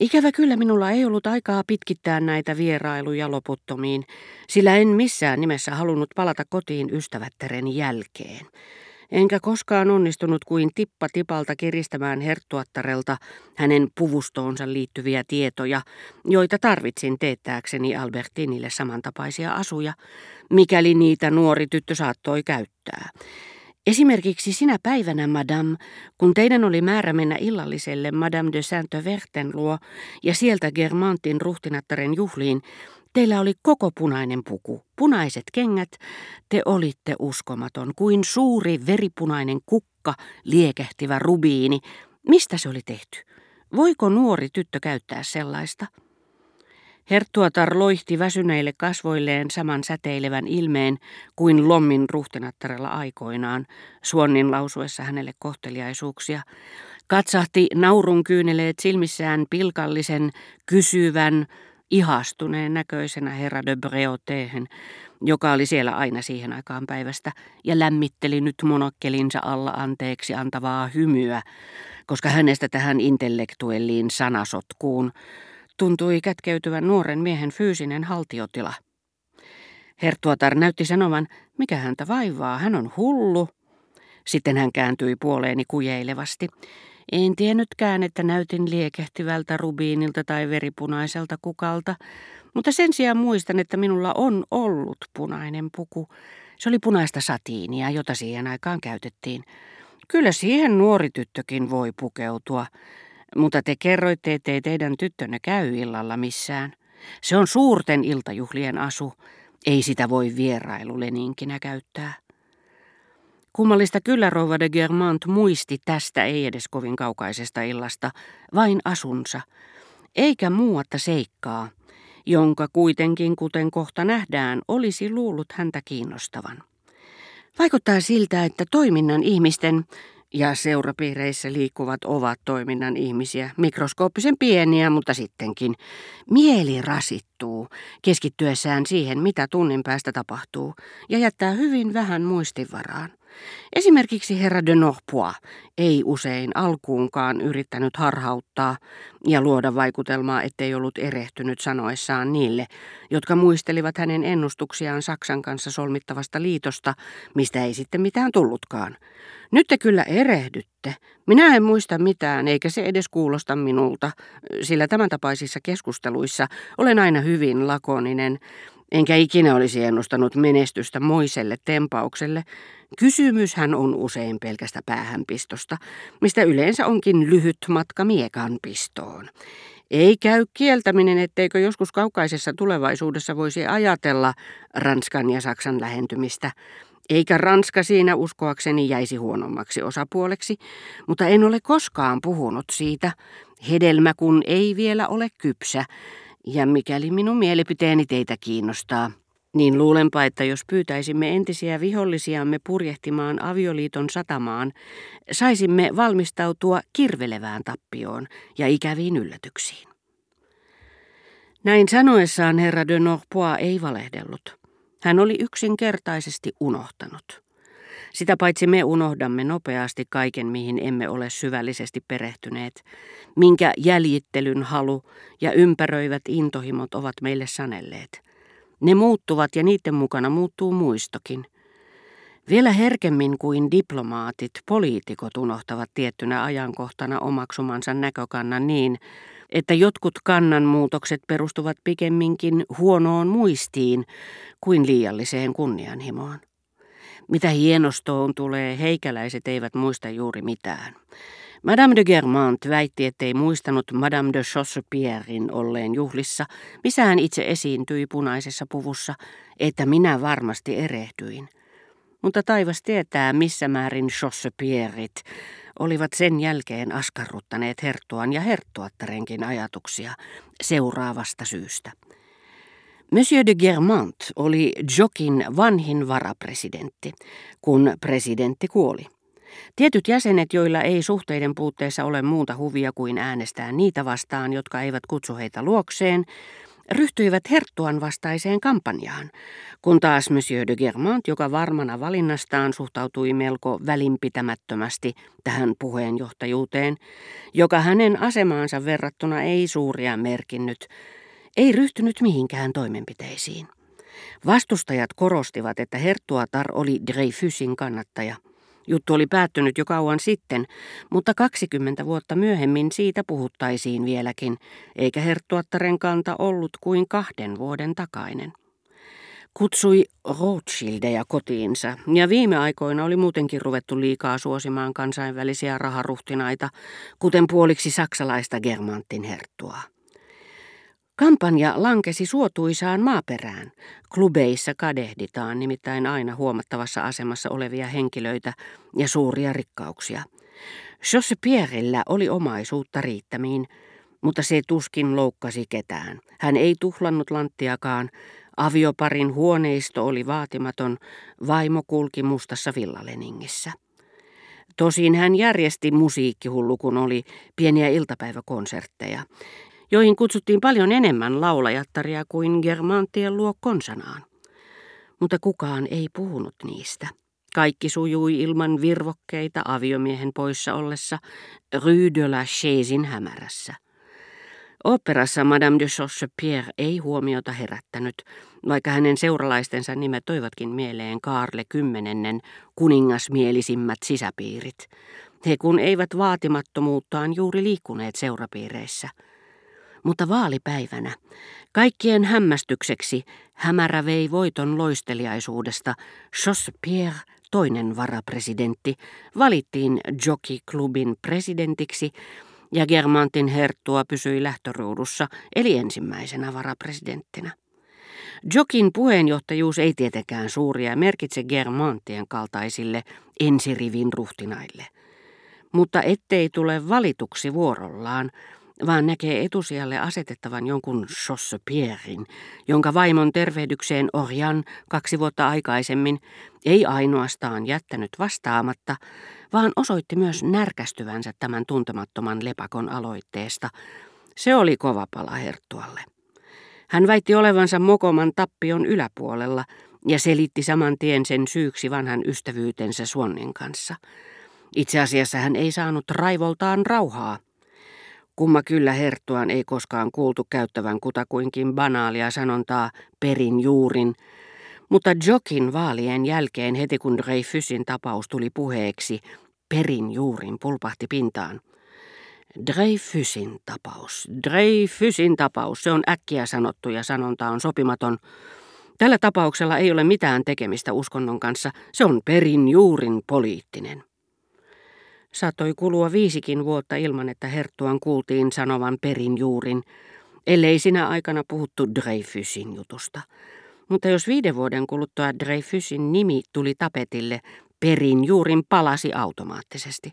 Ikävä kyllä minulla ei ollut aikaa pitkittää näitä vierailuja loputtomiin, sillä en missään nimessä halunnut palata kotiin ystävättäreni jälkeen. Enkä koskaan onnistunut kuin tippa tipalta kiristämään herttuattarelta hänen puvustoonsa liittyviä tietoja, joita tarvitsin teettääkseni Albertinille samantapaisia asuja, mikäli niitä nuori tyttö saattoi käyttää. Esimerkiksi sinä päivänä, madame, kun teidän oli määrä mennä illalliselle Madame de Sainte-Verten luo ja sieltä Germantin ruhtinattaren juhliin, teillä oli koko punainen puku, punaiset kengät, te olitte uskomaton, kuin suuri veripunainen kukka, liekehtivä rubiini. Mistä se oli tehty? Voiko nuori tyttö käyttää sellaista? Herttuatar loihti väsyneille kasvoilleen saman säteilevän ilmeen kuin Lommin ruhtinattarella aikoinaan, suonnin lausuessa hänelle kohteliaisuuksia. Katsahti naurun kyyneleet silmissään pilkallisen, kysyvän, ihastuneen näköisenä herra de Breauteen, joka oli siellä aina siihen aikaan päivästä, ja lämmitteli nyt monokkelinsa alla anteeksi antavaa hymyä, koska hänestä tähän intellektuelliin sanasotkuun tuntui kätkeytyvän nuoren miehen fyysinen haltiotila. Herttuatar näytti sanovan, mikä häntä vaivaa, hän on hullu. Sitten hän kääntyi puoleeni kujeilevasti. En tiennytkään, että näytin liekehtivältä rubiinilta tai veripunaiselta kukalta, mutta sen sijaan muistan, että minulla on ollut punainen puku. Se oli punaista satiinia, jota siihen aikaan käytettiin. Kyllä siihen nuori tyttökin voi pukeutua. Mutta te kerroitte, ettei teidän tyttönne käy illalla missään. Se on suurten iltajuhlien asu. Ei sitä voi vierailuleninkinä käyttää. Kummallista kyllä rouva de Germant muisti tästä ei edes kovin kaukaisesta illasta, vain asunsa, eikä muuatta seikkaa, jonka kuitenkin, kuten kohta nähdään, olisi luullut häntä kiinnostavan. Vaikuttaa siltä, että toiminnan ihmisten, ja seurapiireissä liikkuvat ovat toiminnan ihmisiä, mikroskooppisen pieniä, mutta sittenkin. Mieli rasittuu keskittyessään siihen, mitä tunnin päästä tapahtuu, ja jättää hyvin vähän muistivaraan. Esimerkiksi herra de Norpois ei usein alkuunkaan yrittänyt harhauttaa ja luoda vaikutelmaa, ettei ollut erehtynyt sanoessaan niille, jotka muistelivat hänen ennustuksiaan Saksan kanssa solmittavasta liitosta, mistä ei sitten mitään tullutkaan. Nyt te kyllä erehdytte. Minä en muista mitään, eikä se edes kuulosta minulta, sillä tämän tapaisissa keskusteluissa olen aina hyvin lakoninen, enkä ikinä olisi ennustanut menestystä moiselle tempaukselle. Kysymyshän on usein pelkästä päähänpistosta, mistä yleensä onkin lyhyt matka miekanpistoon. Ei käy kieltäminen, etteikö joskus kaukaisessa tulevaisuudessa voisi ajatella Ranskan ja Saksan lähentymistä, eikä Ranska siinä uskoakseni jäisi huonommaksi osapuoleksi, mutta en ole koskaan puhunut siitä, hedelmä kun ei vielä ole kypsä, ja mikäli minun mielipiteeni teitä kiinnostaa, niin luulenpa, että jos pyytäisimme entisiä vihollisiamme purjehtimaan avioliiton satamaan, saisimme valmistautua kirvelevään tappioon ja ikäviin yllätyksiin. Näin sanoessaan herra de Norpois ei valehdellut. Hän oli yksinkertaisesti unohtanut. Sitä paitsi me unohdamme nopeasti kaiken, mihin emme ole syvällisesti perehtyneet, minkä jäljittelyn halu ja ympäröivät intohimot ovat meille sanelleet. Ne muuttuvat ja niiden mukana muuttuu muistokin. Vielä herkemmin kuin diplomaatit, poliitikot unohtavat tiettynä ajankohtana omaksumansa näkökannan niin, että jotkut kannanmuutokset perustuvat pikemminkin huonoon muistiin kuin liialliseen kunnianhimoon. Mitä hienostoon tulee, heikäläiset eivät muista juuri mitään. Madame de Germant väitti, ettei muistanut Madame de Chaussepierin olleen juhlissa, missä hän itse esiintyi punaisessa puvussa, että minä varmasti erehdyin. Mutta taivas tietää, missä määrin Chaussepierit olivat sen jälkeen askarruttaneet herttuan ja herttuattarenkin ajatuksia seuraavasta syystä. Monsieur de Germant oli Jokin vanhin varapresidentti, kun presidentti kuoli. Tietyt jäsenet, joilla ei suhteiden puutteessa ole muuta huvia kuin äänestää niitä vastaan, jotka eivät kutsu heitä luokseen, ryhtyivät Herttuan vastaiseen kampanjaan, kun taas Monsieur de Germant, joka varmana valinnastaan suhtautui melko välinpitämättömästi tähän puheenjohtajuuteen, joka hänen asemaansa verrattuna ei suuria merkinnyt, ei ryhtynyt mihinkään toimenpiteisiin. Vastustajat korostivat, että Herttuatar oli Dreyfusin kannattaja. Juttu oli päättynyt jo kauan sitten, mutta 20 vuotta myöhemmin siitä puhuttaisiin vieläkin, eikä Herttuattaren kanta ollut kuin kahden vuoden takainen. Kutsui Rothschildeja kotiinsa, ja viime aikoina oli muutenkin ruvettu liikaa suosimaan kansainvälisiä raharuhtinaita, kuten puoliksi saksalaista Germantin herttua. Kampanja lankesi suotuisaan maaperään. Klubeissa kadehditaan nimittäin aina huomattavassa asemassa olevia henkilöitä ja suuria rikkauksia. Josse Pierrellä oli omaisuutta riittämiin, mutta se tuskin loukkasi ketään. Hän ei tuhlannut lanttiakaan. Avioparin huoneisto oli vaatimaton, vaimo kulki mustassa villaleningissä. Tosin hän järjesti musiikkihullu, kun oli pieniä iltapäiväkonsertteja joihin kutsuttiin paljon enemmän laulajattaria kuin Germantien luo konsanaan. Mutta kukaan ei puhunut niistä. Kaikki sujui ilman virvokkeita aviomiehen poissa ollessa Rue de la Chaisin hämärässä. Operassa Madame de Pierre ei huomiota herättänyt, vaikka hänen seuralaistensa nimet toivatkin mieleen Kaarle kymmenennen kuningasmielisimmät sisäpiirit. He kun eivät vaatimattomuuttaan juuri liikkuneet seurapiireissä – mutta vaalipäivänä, kaikkien hämmästykseksi, hämärä vei voiton loisteliaisuudesta. Jos Pierre, toinen varapresidentti, valittiin Jockey-klubin presidentiksi ja Germantin herttua pysyi lähtöruudussa, eli ensimmäisenä varapresidenttinä. Jokin puheenjohtajuus ei tietenkään suuria merkitse Germantien kaltaisille ensirivin ruhtinaille. Mutta ettei tule valituksi vuorollaan, vaan näkee etusijalle asetettavan jonkun Pierin, jonka vaimon tervehdykseen Orjan kaksi vuotta aikaisemmin ei ainoastaan jättänyt vastaamatta, vaan osoitti myös närkästyvänsä tämän tuntemattoman lepakon aloitteesta. Se oli kova pala Herttualle. Hän väitti olevansa Mokoman tappion yläpuolella ja selitti saman tien sen syyksi vanhan ystävyytensä Suonnin kanssa. Itse asiassa hän ei saanut raivoltaan rauhaa. Kumma kyllä Herttuan ei koskaan kuultu käyttävän kutakuinkin banaalia sanontaa perin juurin, mutta Jokin vaalien jälkeen heti kun Dreyfusin tapaus tuli puheeksi, perin juurin pulpahti pintaan. Dreyfusin tapaus, Dreyfusin tapaus, se on äkkiä sanottu ja sanonta on sopimaton. Tällä tapauksella ei ole mitään tekemistä uskonnon kanssa, se on perin juurin poliittinen. Saattoi kulua viisikin vuotta ilman, että Herttuan kuultiin sanovan perin juurin, ellei sinä aikana puhuttu Dreyfusin jutusta. Mutta jos viiden vuoden kuluttua Dreyfusin nimi tuli tapetille, perin juurin palasi automaattisesti.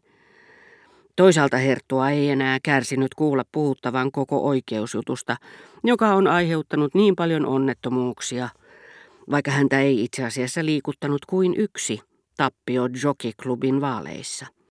Toisaalta Herttua ei enää kärsinyt kuulla puhuttavan koko oikeusjutusta, joka on aiheuttanut niin paljon onnettomuuksia, vaikka häntä ei itse asiassa liikuttanut kuin yksi tappio Jockey-klubin vaaleissa.